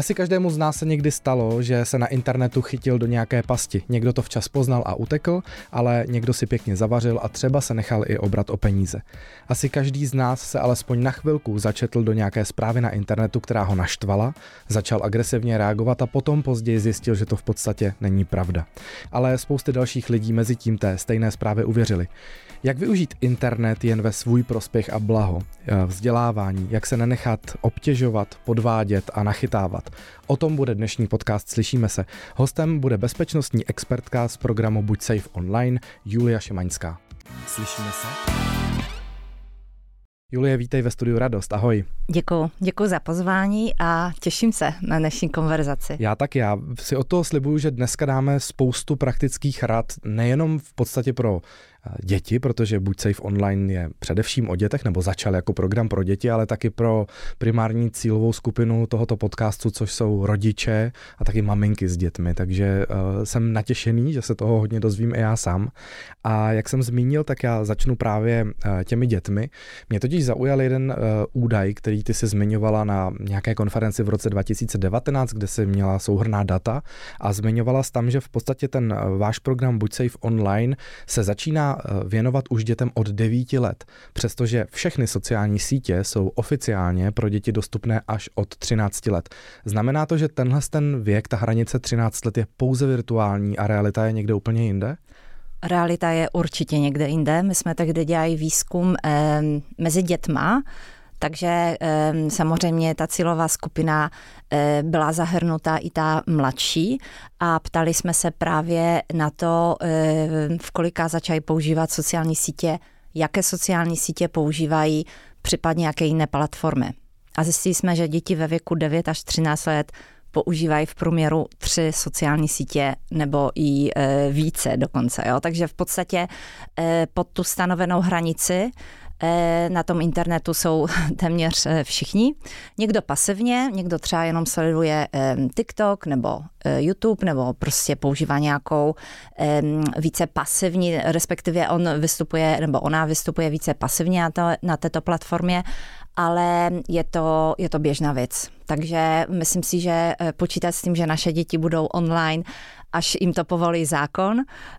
Asi každému z nás se někdy stalo, že se na internetu chytil do nějaké pasti. Někdo to včas poznal a utekl, ale někdo si pěkně zavařil a třeba se nechal i obrat o peníze. Asi každý z nás se alespoň na chvilku začetl do nějaké zprávy na internetu, která ho naštvala, začal agresivně reagovat a potom později zjistil, že to v podstatě není pravda. Ale spousty dalších lidí mezi tím té stejné zprávy uvěřili. Jak využít internet jen ve svůj prospěch a blaho, vzdělávání, jak se nenechat obtěžovat, podvádět a nachytávat. O tom bude dnešní podcast Slyšíme se. Hostem bude bezpečnostní expertka z programu Buď Safe Online Julia Šimaňská. Slyšíme se? Julie, vítej ve studiu Radost, ahoj. Děkuji, děkuji za pozvání a těším se na dnešní konverzaci. Já tak, já si o to slibuju, že dneska dáme spoustu praktických rad, nejenom v podstatě pro děti, protože Buď Safe Online je především o dětech, nebo začal jako program pro děti, ale taky pro primární cílovou skupinu tohoto podcastu, což jsou rodiče a taky maminky s dětmi. Takže uh, jsem natěšený, že se toho hodně dozvím i já sám. A jak jsem zmínil, tak já začnu právě uh, těmi dětmi. Mě totiž zaujal jeden údaj, který ty si zmiňovala na nějaké konferenci v roce 2019, kde si měla souhrná data a zmiňovala tam, že v podstatě ten váš program Buď Safe Online se začíná Eh, věnovat už dětem od 9 let, přestože všechny sociální sítě jsou oficiálně pro děti dostupné až od 13 let. Znamená to, že tenhle ten věk, ta hranice 13 let je pouze virtuální a realita je někde úplně jinde? Realita je určitě někde jinde. My jsme tehdy dělali výzkum eh, mezi dětma, takže samozřejmě ta cílová skupina eh, byla zahrnutá i ta mladší a ptali jsme se právě na to, v kolika začali používat sociální sítě, jaké sociální sítě používají, případně jaké jiné platformy. A zjistili jsme, že děti ve věku 9 až 13 let používají v průměru tři sociální sítě nebo i e, více dokonce. Jo? Takže v podstatě e, pod tu stanovenou hranici na tom internetu jsou téměř eh, všichni. Někdo pasivně, někdo třeba jenom sleduje eh, TikTok nebo YouTube nebo prostě používá nějakou více pasivní, respektive on vystupuje nebo ona vystupuje více pasivně na, to, na této platformě, ale je to, je to běžná věc. Takže myslím si, že počítat s tím, že naše děti budou online až jim to povolí zákon,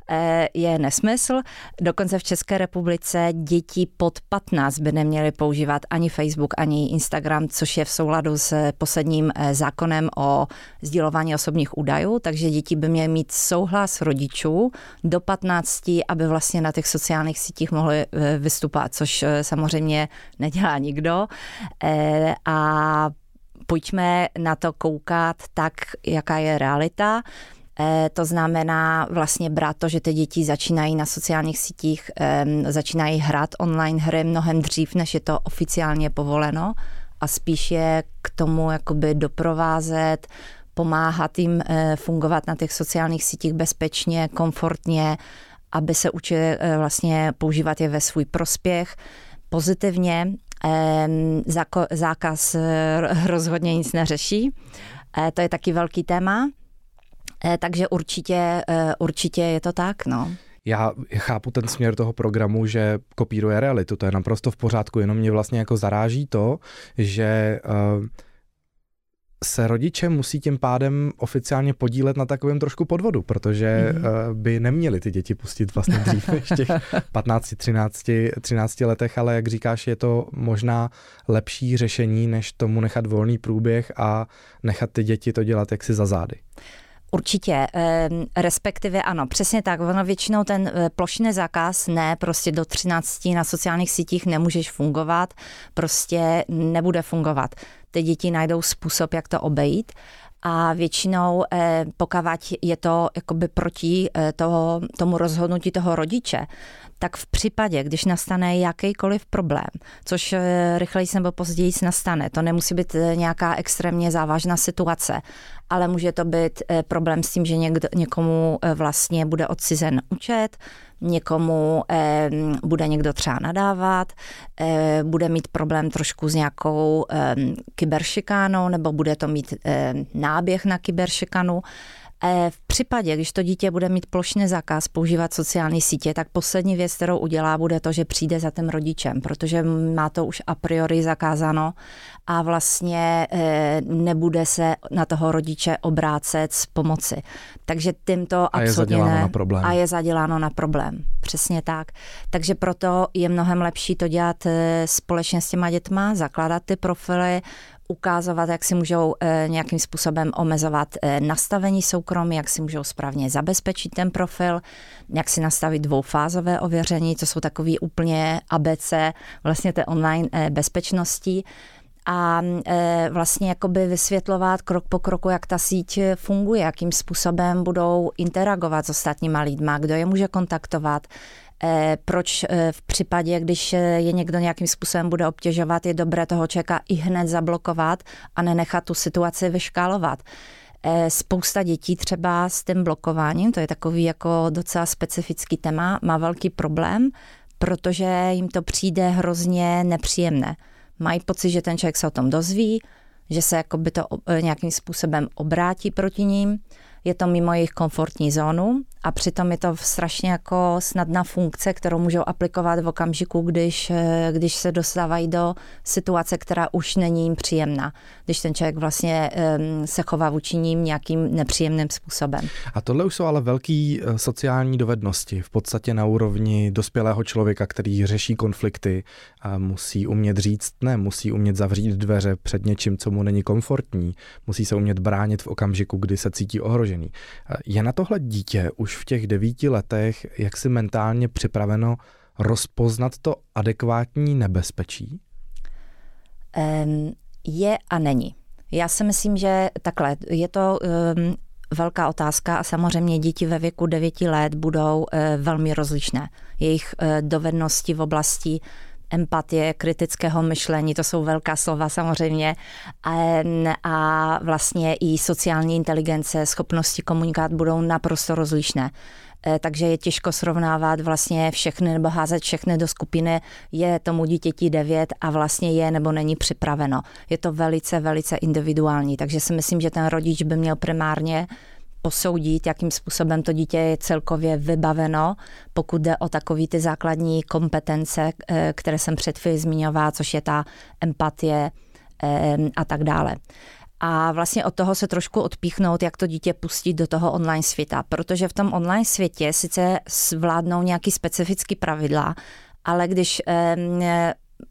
eh, je nesmysl. Dokonce v České republice děti pod 15 by neměly používat ani Facebook, ani Instagram, což je v souladu s posledním eh, zákonem o sdílování osobních údajů, takže děti by měly mít souhlas rodičů do 15, aby vlastně na těch sociálních sítích mohly eh, vystupovat, což samozřejmě nedělá nikdo. A pojďme na to koukat tak, jaká je realita. Eh, to znamená vlastně brát to, že ty děti začínají na sociálních sítích, začínají hrát online hry mnohem dřív, než je to oficiálně povoleno a spíš je k tomu jakoby doprovázet, pomáhat jim eh, fungovat na těch sociálních sítích bezpečně, komfortně, aby se učili eh, vlastně používat je ve svůj prospěch pozitivně. Zákaz rozhodně nic neřeší. To je taky velký téma. Eh, takže určitě, eh, určitě je to tak, no. Já chápu ten směr toho programu, že kopíruje realitu, to je naprosto v pořádku, jenom mě vlastně jako zaráží to, že uh, se rodiče musí tím pádem oficiálně podílet na takovém trošku podvodu, protože mm. by neměli ty děti pustit vlastně dřív než těch 15, 13, 13 letech, ale jak říkáš, je to možná lepší řešení, než tomu nechat volný průběh a nechat ty děti to dělat jaksi za zády. Určitě, respektive ano, přesně tak. Ono většinou ten eh, plošný zákaz, ne, prostě do 13 na sociálních sítích nemůžeš fungovat, prostě nebude fungovat. Ty děti najdou způsob, jak to obejít a většinou eh, pokud je to jakoby proti eh, toho, tomu rozhodnutí toho rodiče, tak v případě, když nastane jakýkoliv problém, což rychleji nebo později nastane, to nemusí být nějaká extrémně závažná situace, ale může to být eh, problém s tím, že někdo, někomu vlastně bude odcizen účet, někomu eh, bude někdo třeba nadávat, eh, bude mít problém trošku s nějakou eh, kyberšikánou nebo bude to mít eh, náběh na kyberšikanu. E, v případě, když to dítě bude mít plošný zákaz používat sociální sítě, tak poslední věc, kterou udělá, bude to, že přijde za tím rodičem, protože má to už a priori zakázáno a vlastně e, nebude se na toho rodiče obrácet s pomoci. Takže tímto a absolutně je ne. Na problém. A je zaděláno na problém. Přesně tak. Takže proto je mnohem lepší to dělat e, společně s těma dětma, zakládat ty profily, ukázovat, jak si můžou eh, nějakým způsobem omezovat eh, nastavení soukromí, jak si můžou správně zabezpečit ten profil, jak si nastavit dvoufázové ověření, to jsou takový úplně ABC vlastně té online eh, bezpečnosti. A vlastně jakoby vysvětlovat krok po kroku, jak ta síť funguje, jakým způsobem budou interagovat s ostatníma lidma, kdo je může kontaktovat, proč eh, v případě, když eh, je někdo nějakým způsobem bude obtěžovat, je dobré toho člověka i hned zablokovat a nenechat tu situaci vyškálovat. Spousta dětí třeba s tím blokováním, to je takový jako docela specifický téma, má velký problém, protože jim to přijde hrozně nepříjemné. Mají pocit, že ten člověk se o tom dozví, že se jako by to nějakým způsobem obrátí proti ním je to mimo jejich komfortní zónu a přitom je to strašně jako snadná funkce, kterou můžou aplikovat v okamžiku, když, eh, když se dostávají do situace, která už není jim příjemná, když ten člověk vlastně um, se chová vůči ním nějakým nepříjemným způsobem. A tohle už jsou ale velké eh, sociální dovednosti, v podstatě na úrovni dospělého člověka, který řeší konflikty a musí umět říct ne, musí umět zavřít dveře před něčím, co mu není komfortní, musí se umět bránit v okamžiku, kdy se cítí ohrožený. Je na tohle dítě už v těch devíti letech jaksi mentálně připraveno rozpoznat to adekvátní nebezpečí? Um, je a není. Já si myslím, že takhle, je to um, velká otázka a samozřejmě děti ve věku 9 let budou uh, velmi rozlišné. Jejich uh, dovednosti v oblasti empatie, kritického myšlení, to jsou velká slova samozřejmě, a, a vlastně i sociální inteligence, schopnosti komunikát budou naprosto rozlišné. E, takže je těžko srovnávat vlastně všechny nebo házet všechny do skupiny, je tomu dítěti 9 a vlastně je nebo není připraveno. Je to velice, velice individuální, takže si myslím, že ten rodič by měl primárně posoudit, jakým způsobem to dítě je celkově vybaveno, pokud jde o takové ty základní kompetence, eh, které jsem před chvíli zmiňovala, což je ta empatie eh, a tak dále. A vlastně od toho se trošku odpíchnout, jak to dítě pustit do toho online světa, protože v tom online světě sice vládnou nějaký specifický pravidla, ale když eh,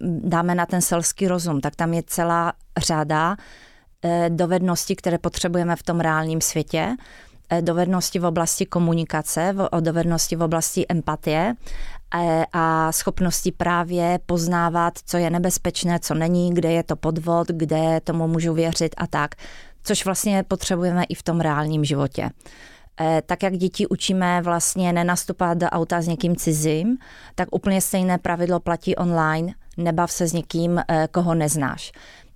dáme na ten selský rozum, tak tam je celá řada dovednosti, které potřebujeme v tom reálním světě, eh, dovednosti v oblasti komunikace, dovednosti v oblasti empatie eh, a schopnosti právě poznávat, co je nebezpečné, co není, kde je to podvod, kde tomu můžu věřit a tak, což vlastně potřebujeme i v tom reálním životě. Tak jak děti učíme vlastně nenastupovat do auta s někým cizím, tak úplně stejné pravidlo platí online, nebav se s někým, koho neznáš.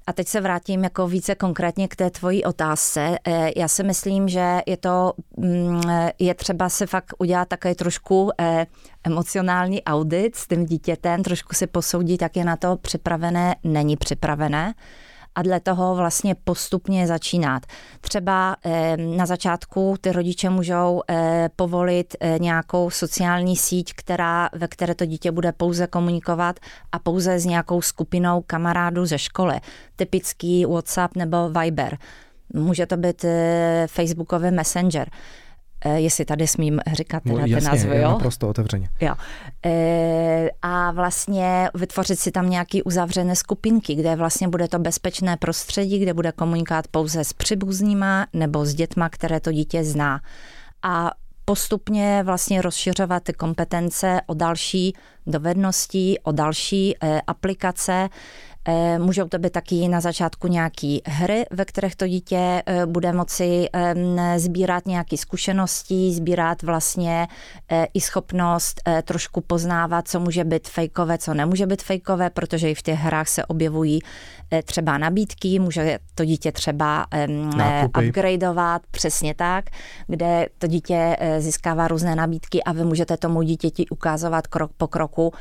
A teď se vrátím jako více konkrétně k té tvojí otázce. Eh, já si myslím, že je to, mm, je třeba se fakt udělat také trošku eh, emocionální audit s tím dítětem, trošku si posoudit, jak je na to připravené, není připravené a dle toho vlastně postupně začínat. Třeba eh, na začátku ty rodiče můžou eh, povolit eh, nějakou sociální síť, která, ve které to dítě bude pouze komunikovat a pouze s nějakou skupinou kamarádů ze školy. Typický WhatsApp nebo Viber. Může to být Facebookový Messenger. Eh, jestli tady smím říkat teda no, jasně, ty názvy, jo? naprosto otevřeně. Jo. E, a vlastně vytvořit si tam nějaký uzavřené skupinky, kde vlastně bude to bezpečné prostředí, kde bude komunikovat pouze s příbuznýma nebo s dětma, které to dítě zná. A postupně vlastně rozšiřovat ty kompetence o další dovednosti, o další e, aplikace, Eh, můžou to být taky na začátku nějaké hry, ve kterých to dítě eh, bude moci sbírat nějaké zkušenosti, sbírat vlastně eh, i schopnost trošku poznávat, co může být fejkové, co nemůže být fejkové, protože i v těch hrách se objevují třeba nabídky, může to dítě třeba Nákupy. upgradeovat, přesně tak, kde to dítě získává různé nabídky a vy můžete tomu dítěti ukázovat krok po kroku,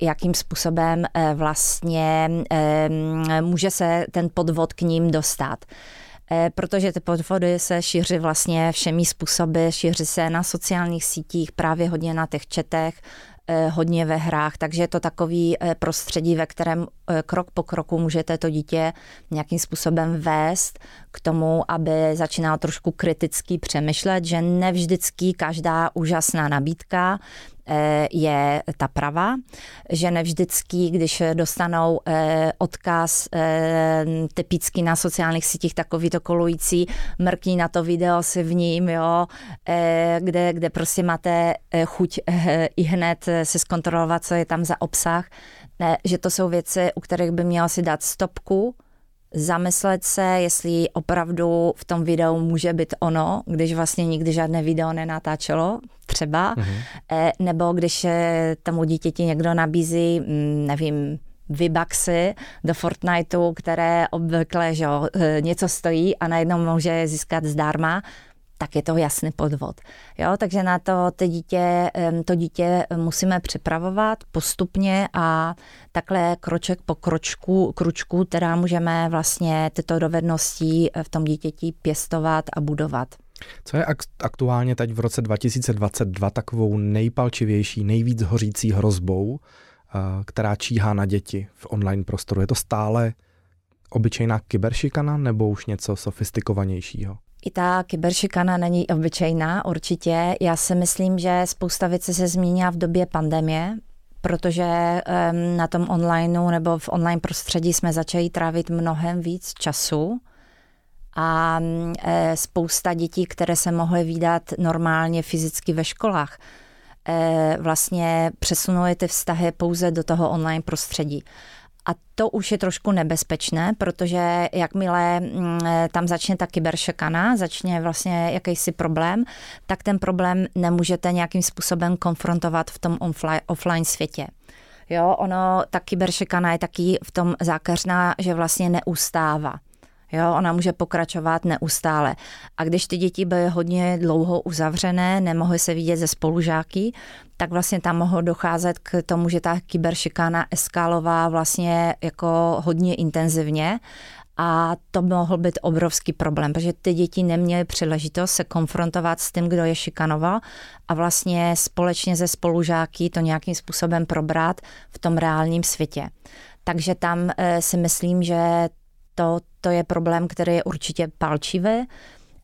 jakým způsobem vlastně může se ten podvod k ním dostat. protože ty podvody se šíří vlastně všemi způsoby, šíří se na sociálních sítích, právě hodně na těch četech, Eh, hodně ve hrách, takže je to takový eh, prostředí, ve kterém eh, krok po kroku můžete to dítě nějakým způsobem vést k tomu, aby začínalo trošku kriticky přemýšlet, že nevždycky každá úžasná nabídka Eh, je ta prava, že nevždycky, když dostanou eh, odkaz eh, typicky na sociálních sítích takový to kolující, mrkní na to video si v ním, jo, kde, kde prostě máte chuť i hned si zkontrolovat, co je tam za obsah, že to jsou věci, u kterých by měl si dát stopku, zamyslet se, jestli opravdu v tom videu může být ono, když vlastně nikdy žádné video nenatáčelo, třeba, mm-hmm. nebo když eh, tomu dítěti někdo nabízí, mm, nevím, vybaxy do Fortniteu, které obvykle že jo, eh, něco stojí a najednou může získat zdarma, tak je to jasný podvod. Jo, takže na to to dítě, to dítě musíme připravovat postupně a takhle kroček po kročku, kručku, teda můžeme vlastně tyto dovednosti v tom dítěti pěstovat a budovat. Co je aktuálně teď v roce 2022 takovou nejpalčivější, nejvíc hořící hrozbou, eh, která číhá na děti v online prostoru? Je to stále obyčejná kyberšikana nebo už něco sofistikovanějšího? I ta kyberšikana není obyčejná, určitě. Já si myslím, že spousta věcí se změnila v době pandemie, protože na tom onlineu nebo v online prostředí jsme začali trávit mnohem víc času a e, spousta dětí, které se mohly výdat normálně fyzicky ve školách, e, vlastně přesunuli ty vztahy pouze do toho online prostředí. A to už je trošku nebezpečné, protože jakmile mm, tam začne ta kyberšekana, začne vlastně jakýsi problém, tak ten problém nemůžete nějakým způsobem konfrontovat v tom offline světě. Jo, ono, ta kyberšekana je taky v tom zákeřná, že vlastně neustává. Jo, ona může pokračovat neustále. A když ty děti byly hodně dlouho uzavřené, nemohly se vidět ze spolužáky, tak vlastně tam mohlo docházet k tomu, že ta kyberšikana eskalová vlastně jako hodně intenzivně a to mohl být obrovský problém, protože ty děti neměly příležitost se konfrontovat s tím, kdo je šikanoval a vlastně společně ze spolužáky to nějakým způsobem probrat v tom reálním světě. Takže tam eh, si myslím, že to, to je problém, který je určitě palčivý.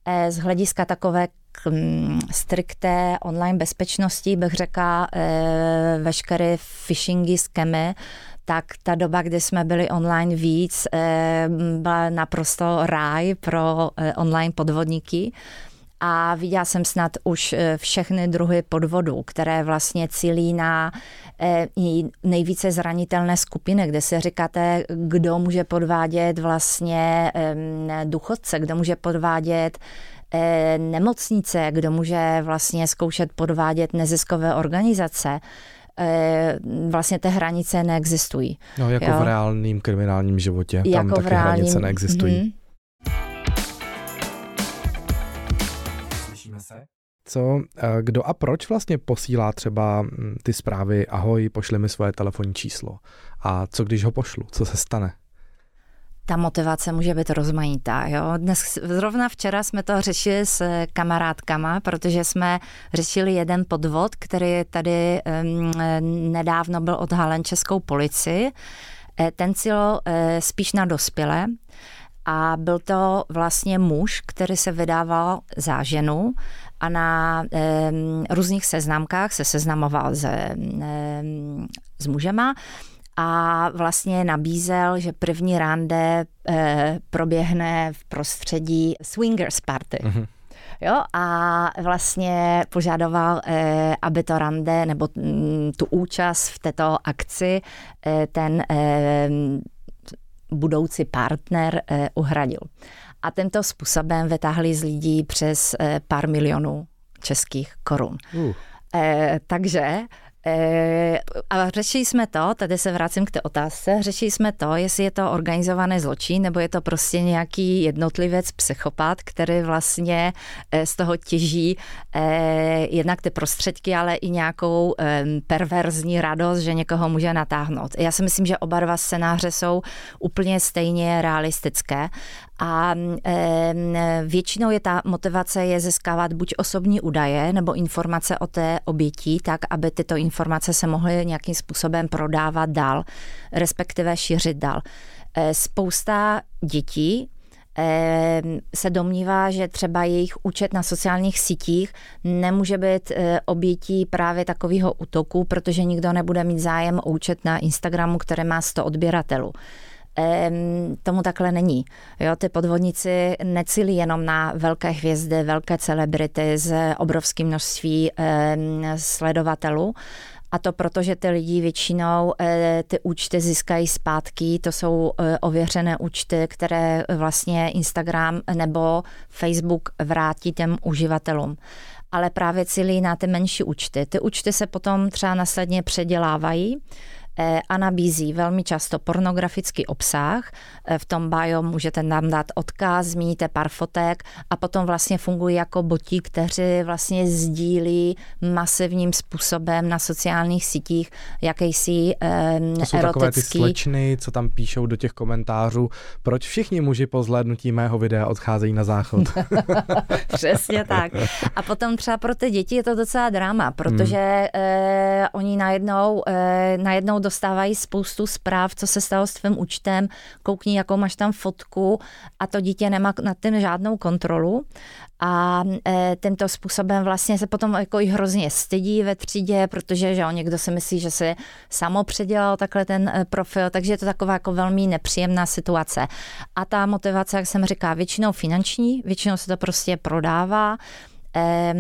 Eh, z hlediska takové mm, strikté online bezpečnosti bych řekla eh, veškeré phishingy, skemy, tak ta doba, kdy jsme byli online víc, eh, byla naprosto ráj pro online podvodníky a viděla jsem snad už eh, všechny druhy podvodů, které vlastně cílí na eh, nejvíce zranitelné skupiny, kde si říkáte, kdo může podvádět vlastně důchodce, kdo může podvádět eh, nemocnice, kdo může vlastně zkoušet podvádět neziskové organizace vlastně ty hranice neexistují. No, jako jo? v reálným kriminálním životě. Tam jako taky reálním, hranice neexistují. Mm-hmm. Co, eh, kdo a proč vlastně posílá třeba hm, ty zprávy ahoj, pošli mi svoje telefonní číslo. A co když ho pošlu? Co se stane? ta motivace může být rozmanitá. Jo? Dnes, zrovna včera jsme to řešili s kamarádkama, protože jsme řešili jeden podvod, který tady um, nedávno byl odhalen českou policii. Eh, ten cíl eh, spíš na dospělé a byl to vlastně muž, který se vydával za ženu a na e, různých seznamkách se seznamoval se, e, s mužema a vlastně nabízel, že první rande e, proběhne v prostředí swingers party. Mm-hmm. Jo, a vlastně požadoval, eh, aby to rande nebo mm, tu účast v této akci eh, ten eh, budoucí partner eh, uhradil. A tento způsobem vytáhli z lidí přes eh, pár milionů českých korun. Uh. Eh, takže E, a řešili jsme to, tady se vracím k té otázce, řešili jsme to, jestli je to organizovaný zločin, nebo je to prostě nějaký jednotlivec, psychopat, který vlastně e, z toho těží e, jednak ty prostředky, ale i nějakou e, perverzní radost, že někoho může natáhnout. Já si myslím, že oba dva scénáře jsou úplně stejně realistické A většinou je ta motivace je získávat buď osobní údaje nebo informace o té oběti, tak aby tyto informace se mohly nějakým způsobem prodávat dál, respektive šířit dál. Eh, spousta dětí se domnívá, že třeba jejich účet na sociálních sítích nemůže být eh, obětí právě takového útoku, protože nikdo nebude mít zájem o účet na Instagramu, které má 100 odběratelů tomu takhle není. Jo, ty podvodníci necílí jenom na velké hvězdy, velké celebrity z obrovským množství sledovatelů, a to proto, že ty lidi většinou eh, ty účty získají zpátky, to jsou eh, ověřené účty, které vlastně Instagram nebo Facebook vrátí těm uživatelům ale právě cílí na ty menší účty. Ty účty se potom třeba následně předělávají a nabízí velmi často pornografický obsah. Eh, v tom bio můžete nám dát odkaz, zmíníte pár fotek a potom vlastně fungují jako botí, kteří vlastně sdílí masivním způsobem na sociálních sítích jakýsi um, to jsou erotický... takové ty slečny, co tam píšou do těch komentářů, proč všichni muži po zhlédnutí mého videa odcházejí na záchod. Přesně tak. A potom třeba pro ty děti je to docela drama, protože hmm. eh, oni najednou, eh, najednou dostávají spoustu zpráv, co se stalo s tvým účtem, koukni, jakou máš tam fotku a to dítě nemá nad tím žádnou kontrolu a e, tímto způsobem vlastně se potom jako i hrozně stydí ve třídě, protože že on někdo si myslí, že se samo předělal takhle ten e, profil, takže je to taková jako velmi nepříjemná situace. A ta motivace, jak jsem říká, většinou finanční, většinou se to prostě prodává e,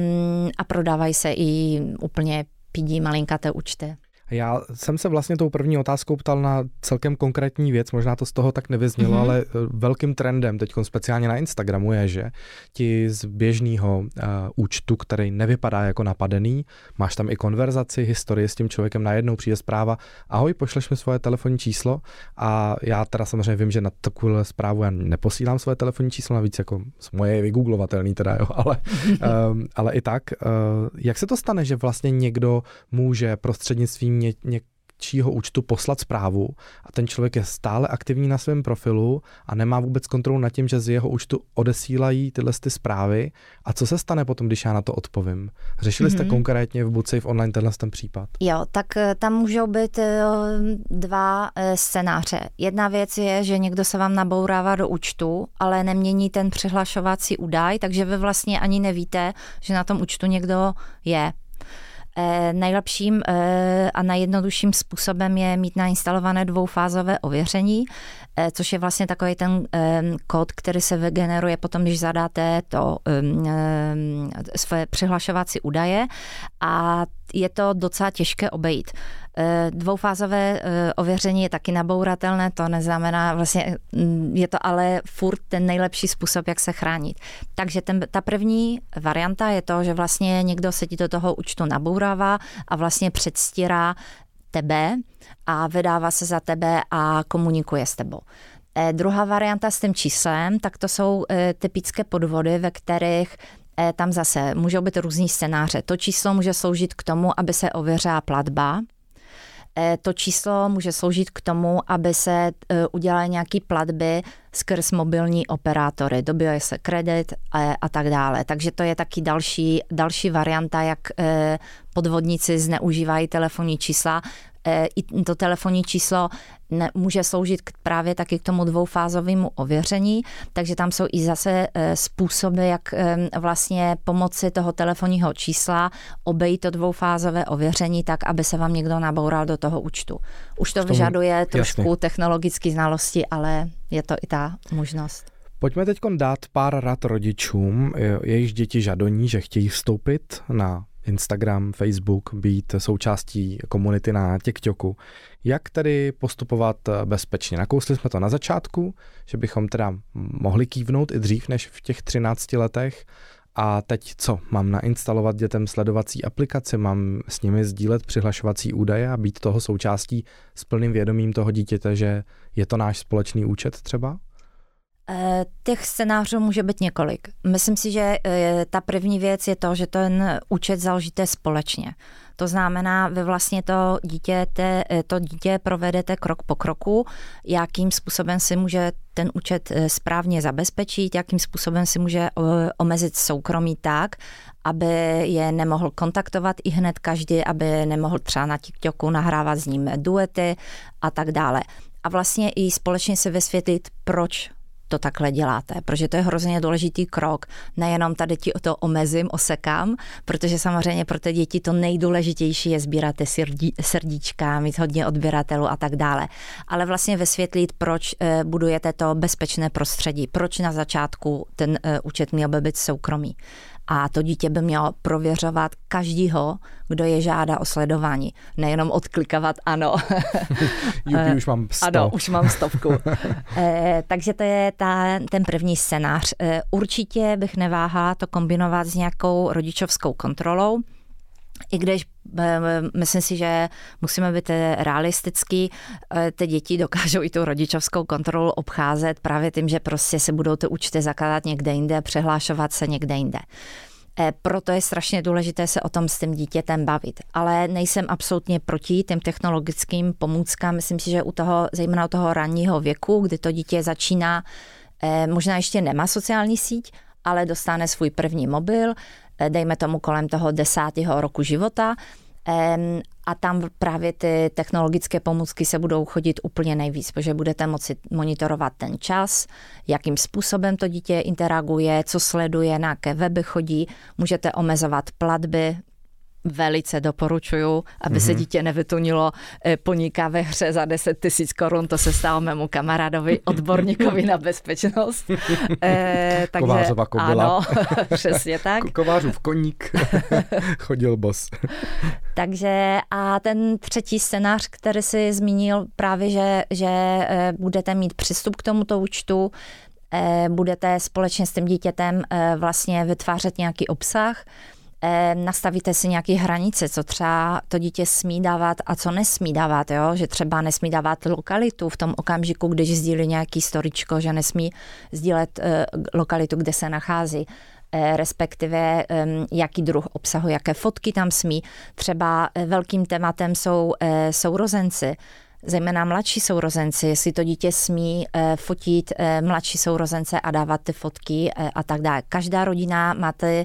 a prodávají se i úplně pidí malinkaté účty. Já jsem se vlastně tou první otázkou ptal na celkem konkrétní věc, možná to z toho tak nevyznělo, mm-hmm. ale eh, velkým trendem teď speciálně na Instagramu je, že ti z běžného uh, účtu, který nevypadá jako napadený, máš tam i konverzaci, historii s tím člověkem, najednou přijde zpráva, ahoj, pošleš mi svoje telefonní číslo a já teda samozřejmě vím, že na takovou zprávu já neposílám svoje telefonní číslo, navíc jako moje je vygooglovatelný teda, jo, ale, um, ale i tak, uh, jak se to stane, že vlastně někdo může prostřednictvím ně, něčího účtu poslat zprávu a ten člověk je stále aktivní na svém profilu a nemá vůbec kontrolu nad tím, že z jeho účtu odesílají tyhle ty zprávy. A co se stane potom, když já na to odpovím? Řešili mm-hmm. jste mhm. konkrétně v BootSafe Online tenhle ten případ? Jo, tak eh, tam můžou být eh, dva eh, scénáře. Jedna věc je, že někdo se vám nabourává do účtu, ale nemění ten přihlašovací údaj, takže vy vlastně ani nevíte, že na tom účtu někdo je. Eh, nejlepším eh, a nejjednodušším způsobem je mít nainstalované dvoufázové ověření, eh, což je vlastně takový ten kód, který se vygeneruje potom, když zadáte to své přihlašovací údaje a je to docela těžké obejít. Eh, dvoufázové eh, ověření je taky nabouratelné, to neznamená, vlastně mm, je to ale furt ten nejlepší způsob, jak se chránit. Takže ten, ta první varianta je to, že vlastně někdo se ti do toho účtu nabourává a vlastně předstírá tebe a vydává se za tebe a komunikuje s tebou. Eh, druhá varianta s tím číslem, tak to jsou typické podvody, ve kterých tam zase můžou být různý scénáře. To číslo může sloužit k tomu, aby se ověřila platba, Eh, to číslo může sloužit k tomu, aby se eh, udělaly nějaké platby skrz mobilní operátory, dobije se kredit a, a tak dále. Takže to je taky další, další varianta, jak eh, podvodníci zneužívají telefonní čísla i to telefonní číslo ne, může sloužit k, právě taky k tomu dvoufázovému ověření, takže tam jsou i zase e, způsoby, jak e, vlastně pomoci toho telefonního čísla obejít to dvoufázové ověření tak, aby se vám někdo naboural do toho účtu. Už to vyžaduje trošku jasný. technologické znalosti, ale je to i ta možnost. Pojďme teď dát pár rad rodičům, jejichž děti žadoní, že chtějí vstoupit na Instagram, Facebook, být součástí komunity na TikToku. Jak tedy postupovat bezpečně? Nakousli jsme to na začátku, že bychom teda mohli kývnout i dřív než v těch 13 letech. A teď co? Mám nainstalovat dětem sledovací aplikaci, mám s nimi sdílet přihlašovací údaje a být toho součástí s plným vědomím toho dítěte, že je to náš společný účet třeba? Eh, těch scénářů může být několik. Myslím si, že eh, ta první věc je to, že ten účet založíte společně. To znamená, vy vlastně to dítě, te, eh, to dítě provedete krok po kroku, jakým způsobem si může ten účet správně zabezpečit, jakým způsobem si může omezit soukromí tak, aby je nemohl kontaktovat i hned každý, aby nemohl třeba na TikToku nahrávat s ním duety a tak dále. A vlastně i společně se vysvětlit, proč to takhle děláte, protože to je hrozně důležitý krok. Nejenom tady ti o to omezím, osekám, protože samozřejmě pro ty děti to nejdůležitější je sbírat ty srdíčka, mít hodně odběratelů a tak dále. Ale vlastně vysvětlit, proč eh, budujete to bezpečné prostředí, proč na začátku ten eh, účet měl by být soukromý a to dítě by mělo prověřovat každýho, kdo je žádá o sledování. Nejenom odklikovat ano. Jupi, už mám sto. Ano, už mám stovku. e, takže to je ta, ten první scénář. E, určitě bych neváhala to kombinovat s nějakou rodičovskou kontrolou. I když eh, myslím si, že musíme být realistický, ty děti dokážou i tu rodičovskou kontrolu obcházet právě tím, že prostě se budou ty účty zakládat někde jinde přehlášovat se někde jinde. Eh, proto je strašně důležité se o tom s tím dítětem bavit. Ale nejsem absolutně proti těm technologickým pomůckám. Myslím si, že u toho, zejména u toho ranního věku, kdy to dítě začíná, eh, možná ještě nemá sociální síť, ale dostane svůj první mobil, eh, dejme tomu kolem toho desátého roku života, a tam právě ty technologické pomůcky se budou chodit úplně nejvíc, protože budete moci monitorovat ten čas, jakým způsobem to dítě interaguje, co sleduje, na jaké weby chodí, můžete omezovat platby, velice doporučuju, aby mm-hmm. se mhm. dítě nevytunilo eh, poníká ve hře za 10 tisíc korun, to se stalo mému kamarádovi, odborníkovi na bezpečnost. E, takže, Kovářova kobila. Ano, přesně tak. Kovářův koník, chodil bos. takže a ten třetí scénář, který si zmínil právě, že, že eh, budete mít přístup k tomuto účtu, budete společně s tím dítětem vlastně vytvářet nějaký obsah, nastavíte si nějaké hranice, co třeba to dítě smí dávat a co nesmí dávat, jo? že třeba nesmí dávat lokalitu v tom okamžiku, když sdílí nějaký storičko, že nesmí sdílet eh, lokalitu, kde se nachází eh, respektive jaký druh obsahu, jaké fotky tam smí. Třeba velkým tématem jsou sourozenci, zejména mladší sourozenci, jestli to dítě smí fotit mladší sourozence a dávat ty fotky a tak dále. Každá rodina máte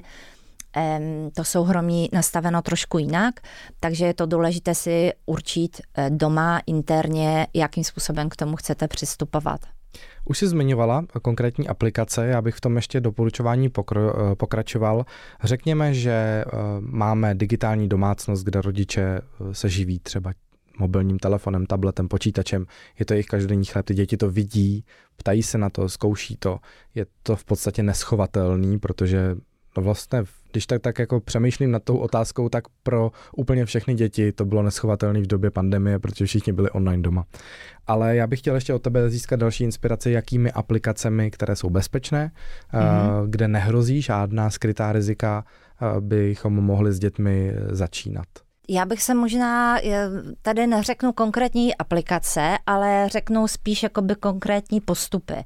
to souhromí nastaveno trošku jinak, takže je to důležité si určit eh, doma interně, jakým způsobem k tomu chcete přistupovat. Už jsi zmiňovala konkrétní aplikace, já bych v tom ještě doporučování pokro, eh, pokračoval. Řekněme, že eh, máme digitální domácnost, kde rodiče se živí třeba mobilním telefonem, tabletem, počítačem. Je to jejich každodenní chléb, ty děti to vidí, ptají se na to, zkouší to. Je to v podstatě neschovatelný, protože no vlastně když tak, tak jako přemýšlím nad tou otázkou, tak pro úplně všechny děti to bylo neschovatelné v době pandemie, protože všichni byli online doma. Ale já bych chtěl ještě od tebe získat další inspiraci, jakými aplikacemi, které jsou bezpečné, mm-hmm. kde nehrozí žádná skrytá rizika, eh, bychom mohli s dětmi začínat. Já bych se možná, eh, tady neřeknu konkrétní aplikace, ale řeknu spíš jakoby konkrétní postupy.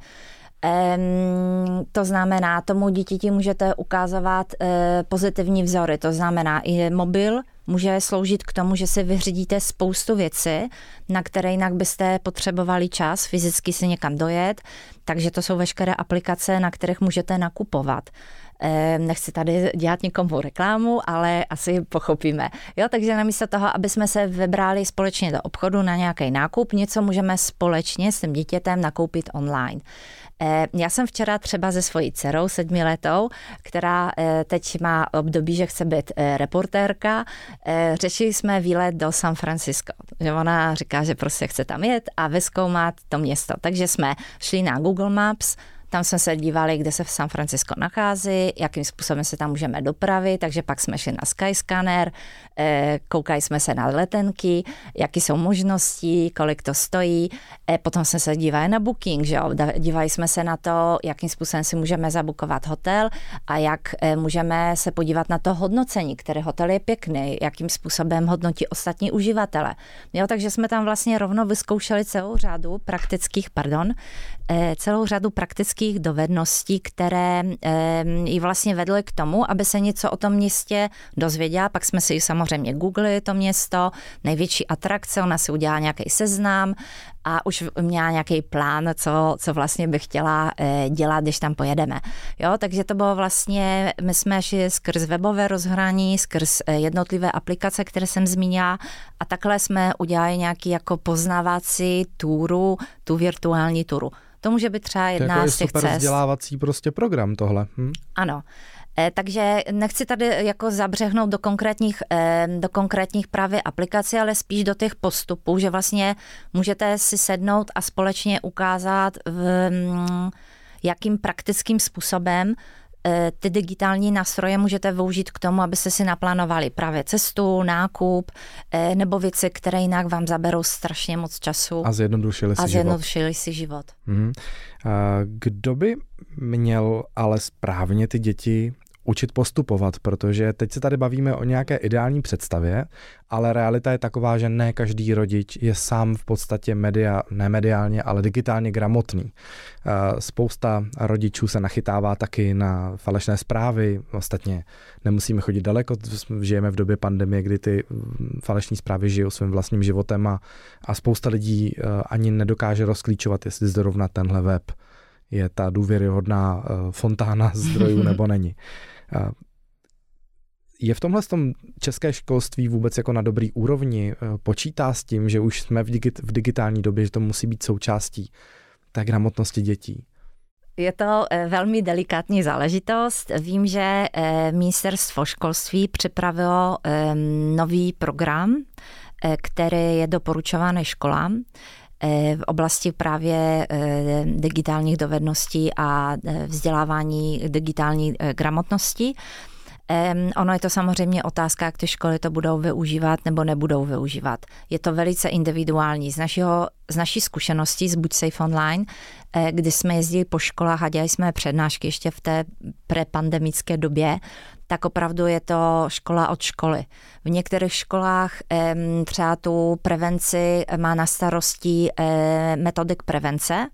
Um, to znamená, tomu dítěti můžete ukázovat uh, pozitivní vzory, to znamená i mobil může sloužit k tomu, že si vyřídíte spoustu věcí, na které jinak byste potřebovali čas, fyzicky si někam dojet, takže to jsou veškeré aplikace, na kterých můžete nakupovat. Nechci tady dělat někomu reklámu, ale asi pochopíme. Jo, takže namísto toho, aby jsme se vybrali společně do obchodu na nějaký nákup, něco můžeme společně s tím dítětem nakoupit online. Já jsem včera třeba se svojí dcerou sedmiletou, která eh, teď má období, že chce být eh, reportérka, eh, řešili jsme výlet do San Francisco. Že ona říká, že prostě chce tam jet a vyzkoumat to město. Takže jsme šli na Google Maps, tam jsme se dívali, kde se v San Francisco nachází, jakým způsobem se tam můžeme dopravit, takže pak jsme šli na Skyscanner, eh, koukali jsme se na letenky, jaké jsou možnosti, kolik to stojí. Eh, potom jsme se dívali na booking, že jo? dívali jsme se na to, jakým způsobem si můžeme zabukovat hotel a jak eh, můžeme se podívat na to hodnocení, který hotel je pěkný, jakým způsobem hodnotí ostatní uživatele. Jo, takže jsme tam vlastně rovno vyzkoušeli celou řadu praktických, pardon, celou řadu praktických praktických dovedností, které ji vlastně vedly k tomu, aby se něco o tom městě dozvěděla. Pak jsme si samozřejmě googlili to město, největší atrakce, ona si udělala nějaký seznam a už měla nějaký plán, co, co vlastně bych chtěla eh, dělat, když tam pojedeme. Jo, takže to bylo vlastně, my jsme šli skrz webové rozhraní, skrz eh, jednotlivé aplikace, které jsem zmínila a takhle jsme udělali nějaký jako poznávací túru, tu virtuální turu. To může být třeba jedna to jako z těch super cest. vzdělávací prostě program tohle. Hm? Ano. Eh, takže nechci tady jako zabřehnout do konkrétních, eh, do konkrétních právě aplikací, ale spíš do těch postupů, že vlastně můžete si sednout a společně ukázat, v, mm, jakým praktickým způsobem ty digitální nástroje můžete využít k tomu, abyste si naplánovali právě cestu, nákup nebo věci, které jinak vám zaberou strašně moc času. A zjednodušili si a život. zjednodušili si život. Mhm. Kdo by měl ale správně ty děti učit postupovat, protože teď se tady bavíme o nějaké ideální představě, ale realita je taková, že ne každý rodič je sám v podstatě media, ne mediálně, ale digitálně gramotný. Spousta rodičů se nachytává taky na falešné zprávy, ostatně nemusíme chodit daleko, žijeme v době pandemie, kdy ty mm, falešní zprávy žijou svým vlastním životem a, a spousta lidí ani nedokáže rozklíčovat, jestli zrovna tenhle web je ta důvěryhodná fontána zdrojů nebo není. Je v tomhle tom české školství vůbec jako na dobrý úrovni? Počítá s tím, že už jsme v, digit, v digitální době, že to musí být součástí té gramotnosti dětí? Je to eh, velmi delikátní záležitost. Vím, že eh, ministerstvo školství připravilo eh, nový program, který je doporučovaný školám v oblasti právě digitálních dovedností a vzdělávání digitální gramotnosti. Ono je to samozřejmě otázka, jak ty školy to budou využívat nebo nebudou využívat. Je to velice individuální. Z, našeho, z naší zkušenosti z Buď Safe Online, eh, kdy jsme jezdili po školách a dělali jsme přednášky ještě v té prepandemické době, tak opravdu je to škola od školy. V některých školách třeba tu prevenci má na starosti eh, metodik prevence,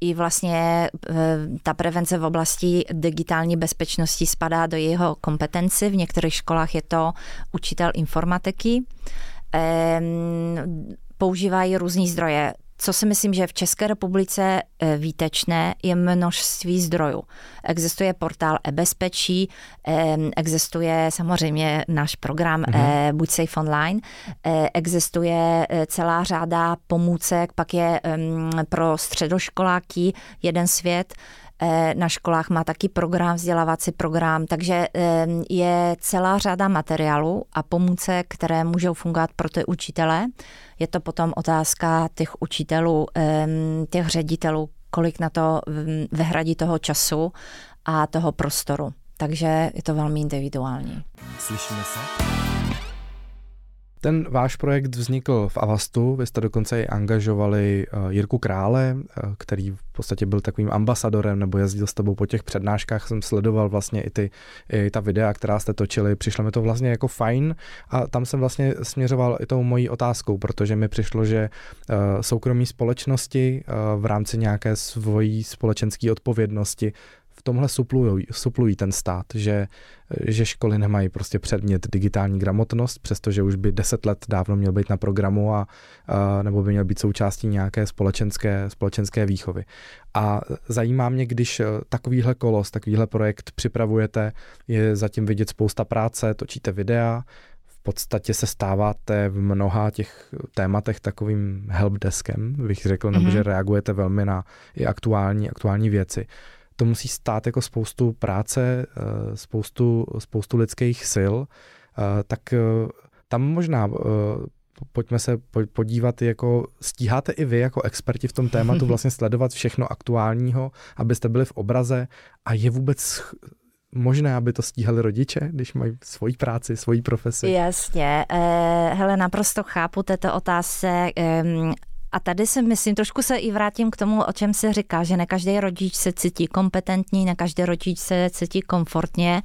i vlastně eh, ta prevence v oblasti digitální bezpečnosti spadá do jeho kompetenci. V některých školách je to učitel informatiky. Používají různý zdroje co si myslím, že v České republice eh, výtečné, je množství zdrojů. Existuje portál e-bezpečí, existuje samozřejmě náš program mm-hmm. Buď Safe Online, eh, existuje celá řada pomůcek, pak je pro středoškoláky jeden svět, na školách má taky program, vzdělávací program, takže je celá řada materiálů a pomůcek, které můžou fungovat pro ty učitele. Je to potom otázka těch učitelů, těch ředitelů, kolik na to vyhradí toho času a toho prostoru. Takže je to velmi individuální. Slyšíme se? Ten váš projekt vznikl v Avastu, vy jste dokonce i angažovali eh, Jirku Krále, eh, který v podstatě byl takovým ambasadorem nebo jezdil s tebou po těch přednáškách, jsem sledoval vlastně i, ty, i ta videa, která jste točili, přišlo mi to vlastně jako fajn a tam jsem vlastně směřoval i tou mojí otázkou, protože mi přišlo, že eh, soukromí společnosti v rámci nějaké svojí společenské odpovědnosti v tomhle suplují, suplují ten stát, že, že školy nemají prostě předmět digitální gramotnost, přestože už by deset let dávno měl být na programu a, a nebo by měl být součástí nějaké společenské, společenské výchovy. A zajímá mě, když eh, takovýhle kolos, takovýhle projekt připravujete, je zatím vidět spousta práce, točíte videa, v podstatě se stáváte v mnoha těch tématech takovým helpdeskem, bych řekl, nebo mm-hmm. že reagujete velmi na i aktuální, aktuální věci to musí stát jako spoustu práce, eh, spoustu, spoustu lidských sil, eh, tak eh, tam možná pojďme se podívat, jako stíháte i vy jako experti v tom tématu vlastně sledovat všechno aktuálního, abyste byli v obraze a je vůbec možné, aby to stíhali rodiče, když mají svoji práci, svoji profesi? Jasně. Hele, naprosto chápu této otázce. A tady si myslím, trošku se i vrátím k tomu, o čem se říká, že ne každý rodič se cítí kompetentní, ne každý rodič se cítí komfortně.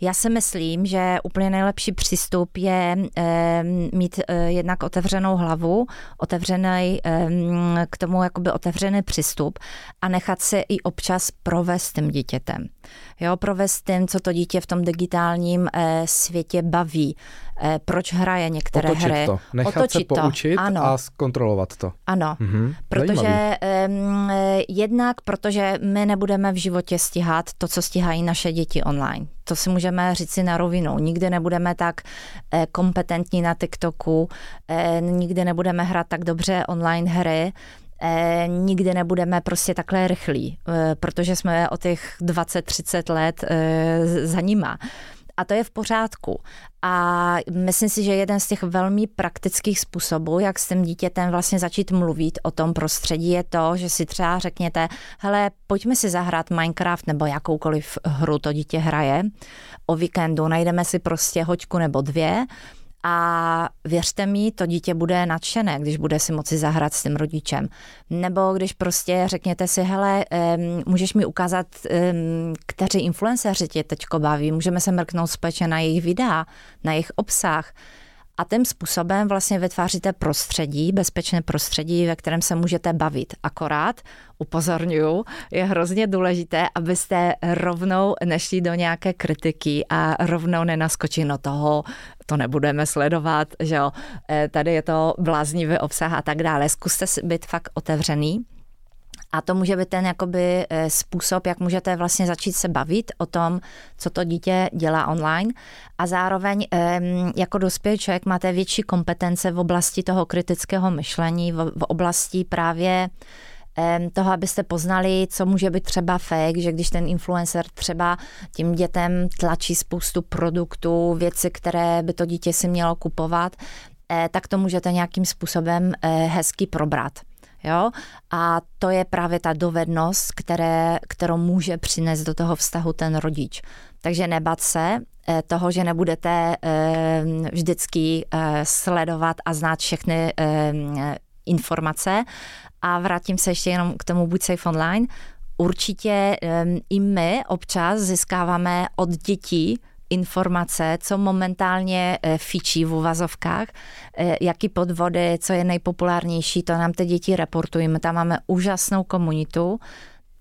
Já si myslím, že úplně nejlepší přístup je mít eh, jednak otevřenou hlavu, otevřený k tomu jakoby otevřený přístup a nechat se i občas provést tím dítětem. Jo, provést tím, co to dítě v tom digitálním eh, světě baví, eh, proč hraje některé Otočit hry. To. Nechat Otočit se poučit to. Ano. a zkontrolovat to. Ano, mhm. protože um, jednak, protože my nebudeme v životě stíhat to, co stíhají naše děti online. To si můžeme říct si na rovinu. Nikdy nebudeme tak eh, kompetentní na TikToku, eh, nikdy nebudeme hrát tak dobře online hry, eh, nikdy nebudeme prostě takhle rychlí, eh, protože jsme o těch 20-30 let eh, za nima a to je v pořádku. A myslím si, že jeden z těch velmi praktických způsobů, jak s tím dítětem vlastně začít mluvit o tom prostředí, je to, že si třeba řekněte, hele, pojďme si zahrát Minecraft nebo jakoukoliv hru to dítě hraje. O víkendu najdeme si prostě hoďku nebo dvě a věřte mi, to dítě bude nadšené, když bude si moci zahrát s tím rodičem. Nebo když prostě řekněte si, hele, můžeš mi ukázat, kteří influenceři tě teďko baví, můžeme se mrknout společně na jejich videa, na jejich obsah a tím způsobem vlastně vytváříte prostředí, bezpečné prostředí, ve kterém se můžete bavit. Akorát, upozorňuju, je hrozně důležité, abyste rovnou nešli do nějaké kritiky a rovnou nenaskočili do toho, to nebudeme sledovat, že jo, e, tady je to bláznivý obsah a tak dále. Zkuste být fakt otevřený a to může být ten jakoby eh, způsob, jak můžete vlastně začít se bavit o tom, co to dítě dělá online a zároveň jako dospělý člověk máte větší kompetence v oblasti toho kritického myšlení, v oblasti právě toho, abyste poznali, co může být třeba fake, že když ten influencer třeba tím dětem tlačí spoustu produktů, věci, které by to dítě si mělo kupovat, eh, tak to můžete nějakým způsobem eh, hezky probrat. Jo? A to je právě ta dovednost, které, kterou může přinést do toho vztahu ten rodič. Takže nebat se eh, toho, že nebudete eh, vždycky eh, sledovat a znát všechny informace. A vrátím se ještě jenom k tomu Buď Safe Online. Určitě i my občas získáváme od dětí informace, co momentálně eh, fičí v uvazovkách, eh, jaký podvody, co je nejpopulárnější, to nám ty děti reportují. My tam máme úžasnou komunitu,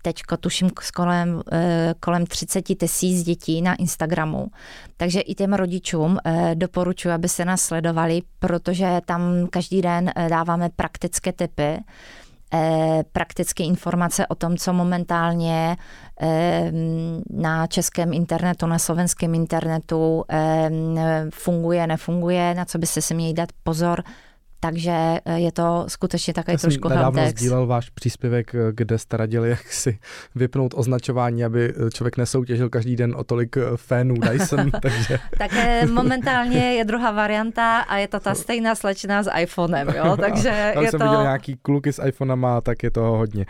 teďko tuším kolem, eh, kolem 30 tisíc dětí na Instagramu. Takže i těm rodičům doporučuji, aby se nás sledovali, protože tam každý den dáváme praktické typy, praktické informace o tom, co momentálně na českém internetu, na slovenském internetu funguje, nefunguje, na co byste si měli dát pozor, takže eh, je to skutečně takový Já trošku jsem nedávno sdílel váš příspěvek, eh, kde jste radili, jak si vypnout označování, aby eh, člověk nesoutěžil každý den o tolik fanů Dyson. takže... tak momentálně je druhá varianta a je to ta stejná slečna s iPhonem, jo? takže Tam je jsem to... viděl nějaký kluky s iPhonama, tak je toho hodně.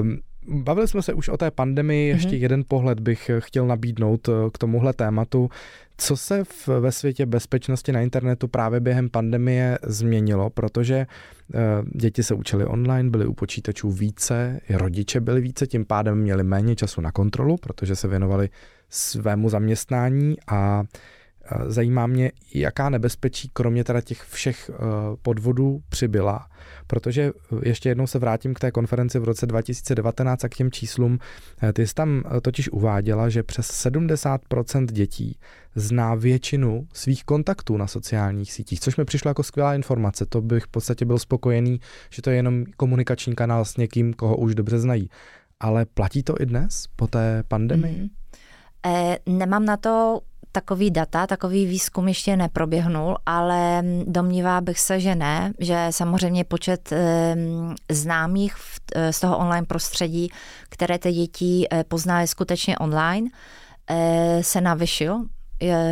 Um, Bavili jsme se už o té pandemii, ještě mm-hmm. jeden pohled bych chtěl nabídnout k tomuhle tématu. Co se v, ve světě bezpečnosti na internetu právě během pandemie změnilo, protože e, děti se učily online, byly u počítačů více, i rodiče byli více, tím pádem měli méně času na kontrolu, protože se věnovali svému zaměstnání a Zajímá mě, jaká nebezpečí, kromě teda těch všech eh, podvodů, přibyla, protože eh, ještě jednou se vrátím k té konferenci v roce 2019 a k těm číslům. Eh, ty jsi tam totiž uváděla, že přes 70% dětí zná většinu svých kontaktů na sociálních sítích, což mi přišlo jako skvělá informace. To bych v podstatě byl spokojený, že to je jenom komunikační kanál s někým, koho už dobře znají. Ale platí to i dnes po té pandemii? Mm. E, nemám na to takový data, takový výzkum ještě neproběhnul, ale domnívá bych se, že ne, že samozřejmě počet známých z toho online prostředí, které ty děti eh, poznaly skutečně online, eh, se navyšil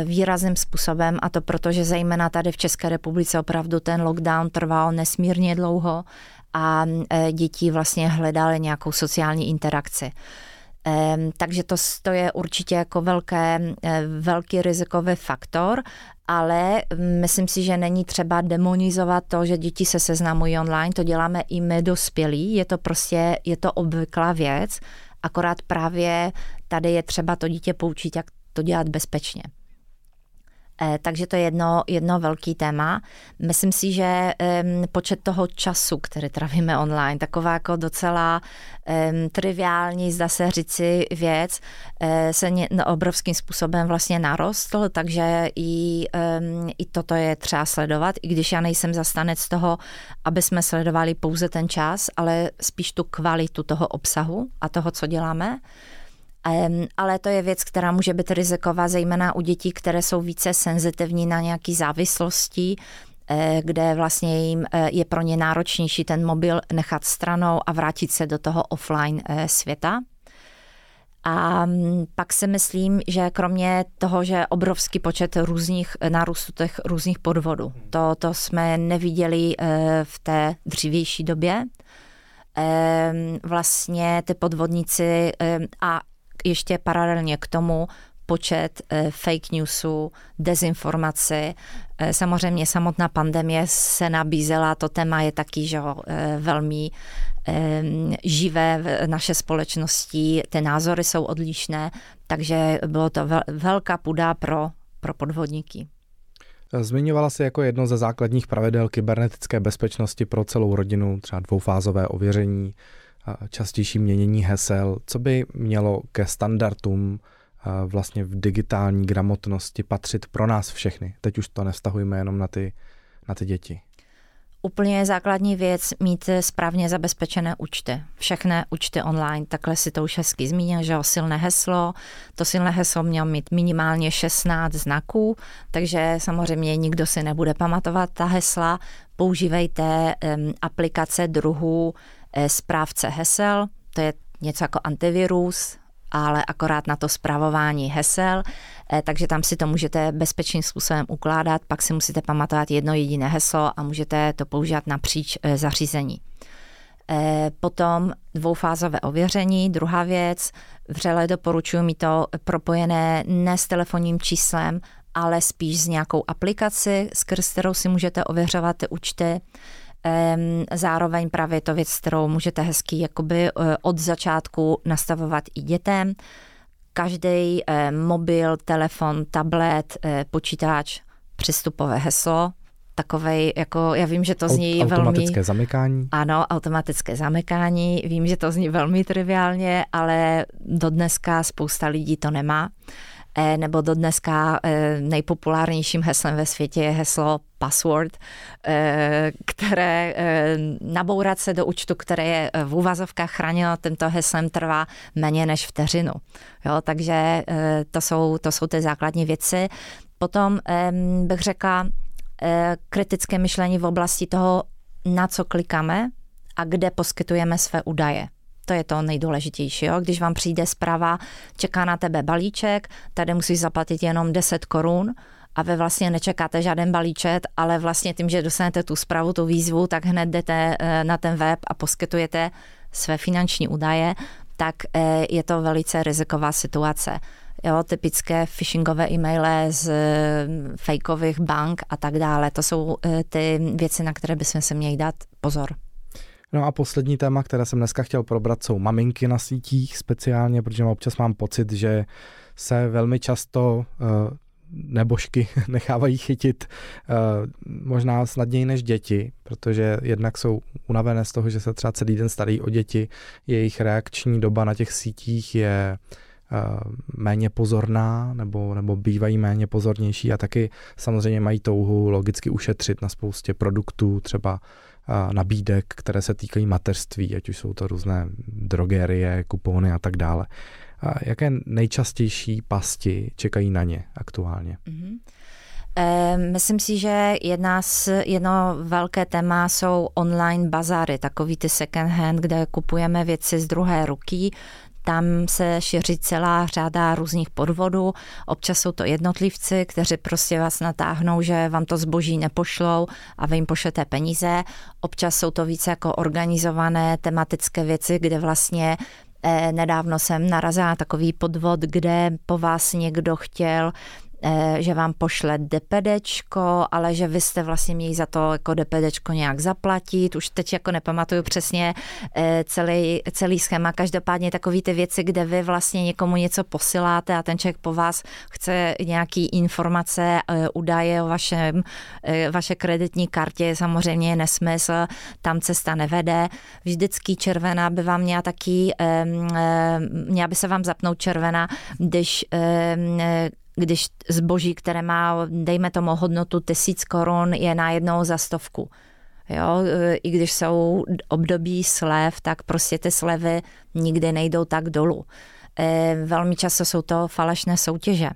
výrazným způsobem a to proto, že zejména tady v České republice opravdu ten lockdown trval nesmírně dlouho a eh, děti vlastně hledaly nějakou sociální interakci. Takže to, to je určitě jako velké, velký rizikový faktor, ale myslím si, že není třeba demonizovat to, že děti se seznamují online, to děláme i my dospělí, je to prostě, je to obvyklá věc, akorát právě tady je třeba to dítě poučit, jak to dělat bezpečně. Eh, takže to je jedno, jedno velký téma. Myslím si, že počet toho času, který trávíme online, taková jako docela triviální, zdá se říci věc, uh, se no, obrovským způsobem vlastně narostl, takže i, i toto je třeba sledovat, i když já nejsem zastanec toho, aby jsme sledovali pouze ten čas, ale spíš tu kvalitu toho obsahu a toho, co děláme. Ale to je věc, která může být riziková, zejména u dětí, které jsou více senzitivní na nějaké závislosti, eh, kde vlastně jim eh, je pro ně náročnější ten mobil nechat stranou a vrátit se do toho offline eh, světa. A mm, pak si myslím, že kromě toho, že obrovský počet různých nárůstů těch různých podvodů, to, to jsme neviděli v té dřívější době, vlastně ty podvodníci a ještě paralelně k tomu počet eh, fake newsů, dezinformací. Eh, samozřejmě samotná pandemie se nabízela, to téma je taky že, eh, velmi živé v naše společnosti, ty názory jsou odlišné, takže bylo to velká půda pro, pro podvodníky. Zmiňovala si jako jedno ze základních pravidel kybernetické bezpečnosti pro celou rodinu, třeba dvoufázové ověření, častější měnění hesel, co by mělo ke standardům vlastně v digitální gramotnosti patřit pro nás všechny. Teď už to nevztahujeme jenom na ty, na ty děti. Úplně základní věc mít správně zabezpečené účty. Všechny účty online, takhle si to už hezky zmínil, že o silné heslo. To silné heslo mělo mít minimálně 16 znaků, takže samozřejmě nikdo si nebude pamatovat ta hesla. Používejte um, aplikace druhů správce hesel, to je něco jako antivirus, ale akorát na to zpravování hesel, eh, takže tam si to můžete bezpečným způsobem ukládat, pak si musíte pamatovat jedno jediné heslo a můžete to používat napříč eh, zařízení. Potom dvoufázové ověření, druhá věc, vřele doporučuji mi to propojené ne s telefonním číslem, ale spíš s nějakou aplikaci, skrz kterou si můžete ověřovat ty účty. Zároveň právě to věc, kterou můžete hezky jakoby eh, od začátku nastavovat i dětem. Každý mobil, telefon, tablet, eh, počítač, přistupové heslo, takovej, jako já vím, že to zní automatické velmi... Automatické zamykání. Ano, automatické zamykání. Vím, že to zní velmi triviálně, ale do dneska spousta lidí to nemá. E, nebo do dneska e, nejpopulárnějším heslem ve světě je heslo password, e, které nabourat se do účtu, které je v úvazovkách chráněno tímto heslem trvá méně než vteřinu. Jo, takže to jsou, to jsou ty základní věci. Potom bych řekla kritické myšlení v oblasti toho, na co klikáme a kde poskytujeme své údaje. To je to nejdůležitější. Jo? Když vám přijde zpráva, čeká na tebe balíček, tady musíš zaplatit jenom 10 korun, a vy vlastně nečekáte žádný balíček, ale vlastně tím, že dostanete tu zprávu, tu výzvu, tak hned jdete eh, na ten web a poskytujete své finanční údaje, tak eh, je to velice riziková situace. Jo, typické phishingové e-maily z eh, fejkových bank a tak dále. To jsou ty věci, na které bychom se měli dát pozor. No a poslední téma, které jsem dneska chtěl probrat, jsou maminky na sítích speciálně, protože občas mám pocit, že se velmi často uh, nebožky nechávají chytit uh, možná snadněji než děti, protože jednak jsou unavené z toho, že se třeba celý den starají o děti, jejich reakční doba na těch sítích je uh, méně pozorná nebo, nebo bývají méně pozornější a taky samozřejmě mají touhu logicky ušetřit na spoustě produktů, třeba nabídek, které se týkají mateřství, ať už jsou to různé drogerie, kupony a tak dále. A jaké nejčastější pasti čekají na ně aktuálně? Mm-hmm. Myslím si, že jedna z, jedno velké téma jsou online bazary, takový ty second hand, kde kupujeme věci z druhé ruky. Tam se šíří celá řada různých podvodů. Občas jsou to jednotlivci, kteří prostě vás natáhnou, že vám to zboží nepošlou a vy jim pošlete peníze. Občas jsou to více jako organizované tematické věci, kde vlastně eh, nedávno jsem narazila na takový podvod, kde po vás někdo chtěl že vám pošle DPDčko, ale že vy jste vlastně měli za to jako DPDčko nějak zaplatit. Už teď jako nepamatuju přesně eh, celý, celý schéma. Každopádně takový ty věci, kde vy vlastně někomu něco posíláte a ten člověk po vás chce nějaký informace, údaje o vašem, vaše kreditní kartě, samozřejmě je nesmysl, tam cesta nevede. Vždycky červená by vám měla taky, měla by se vám zapnout červená, když když zboží, které má, dejme tomu, hodnotu tisíc korun, je najednou za stovku. Jo, i když jsou období slev, tak prostě ty slevy nikdy nejdou tak dolů. Velmi často jsou to falešné soutěže,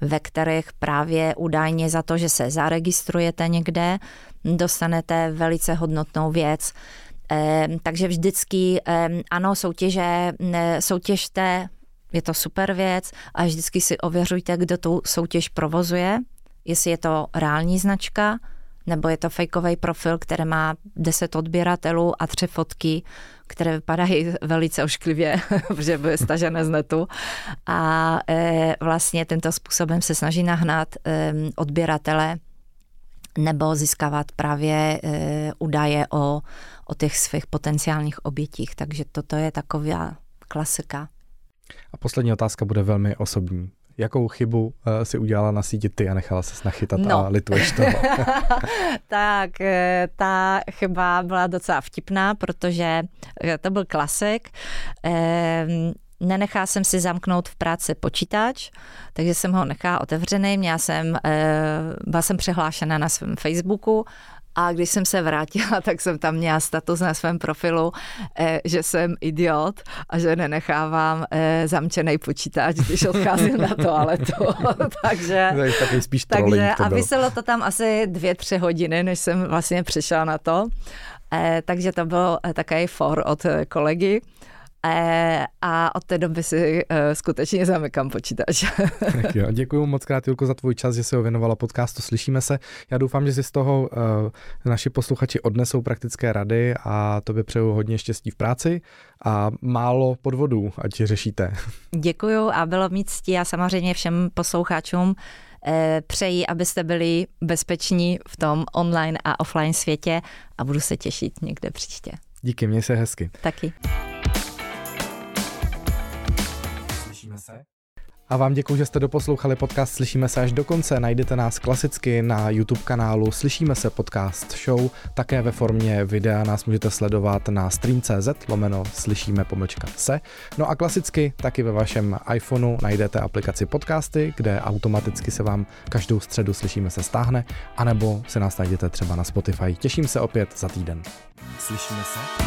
ve kterých právě údajně za to, že se zaregistrujete někde, dostanete velice hodnotnou věc. Takže vždycky ano, soutěže, soutěžte je to super věc a vždycky si ověřujte, kdo tu soutěž provozuje, jestli je to reální značka, nebo je to fejkový profil, který má 10 odběratelů a tři fotky, které vypadají velice ošklivě, protože byly stažené z netu. A e, vlastně tento způsobem se snaží nahnat e, odběratele nebo získávat právě e, údaje o, o těch svých potenciálních obětích. Takže toto je taková klasika. A poslední otázka bude velmi osobní. Jakou chybu uh, si udělala na síti ty a nechala se nachytat no. a lituješ toho? tak eh, ta chyba byla docela vtipná, protože eh, to byl klasik. Ehm, nenechá jsem si zamknout v práci počítač, takže jsem ho nechala otevřený. Měla jsem, byla jsem přihlášena na svém Facebooku a když jsem se vrátila, tak jsem tam měla status na svém profilu, eh, že jsem idiot a že nenechávám eh, zamčený počítač, když odcházím na toaletu. takže, taky spíš takže a vyselo to tam asi dvě, tři hodiny, než jsem vlastně přišla na to. Eh, takže to byl takový for od kolegy. E, a od té doby si e, skutečně zamykám počítač. tak jo, děkuji moc krát, Julko, za tvůj čas, že se ho věnovala podcastu Slyšíme se. Já doufám, že si z toho e, naši posluchači odnesou praktické rady a tobě přeju hodně štěstí v práci a málo podvodů, ať řešíte. Děkuji a bylo mít ctí a samozřejmě všem posluchačům přeji, abyste byli bezpeční v tom online a offline světě a budu se těšit někde příště. Díky, měj se hezky. Taky. A vám děkuji, že jste doposlouchali podcast Slyšíme se až do konce. Najdete nás klasicky na YouTube kanálu Slyšíme se podcast show. Také ve formě videa nás můžete sledovat na stream.cz lomeno slyšíme pomlčka se. No a klasicky taky ve vašem iPhoneu najdete aplikaci podcasty, kde automaticky se vám každou středu Slyšíme se stáhne, anebo se nás najdete třeba na Spotify. Těším se opět za týden. Slyšíme se?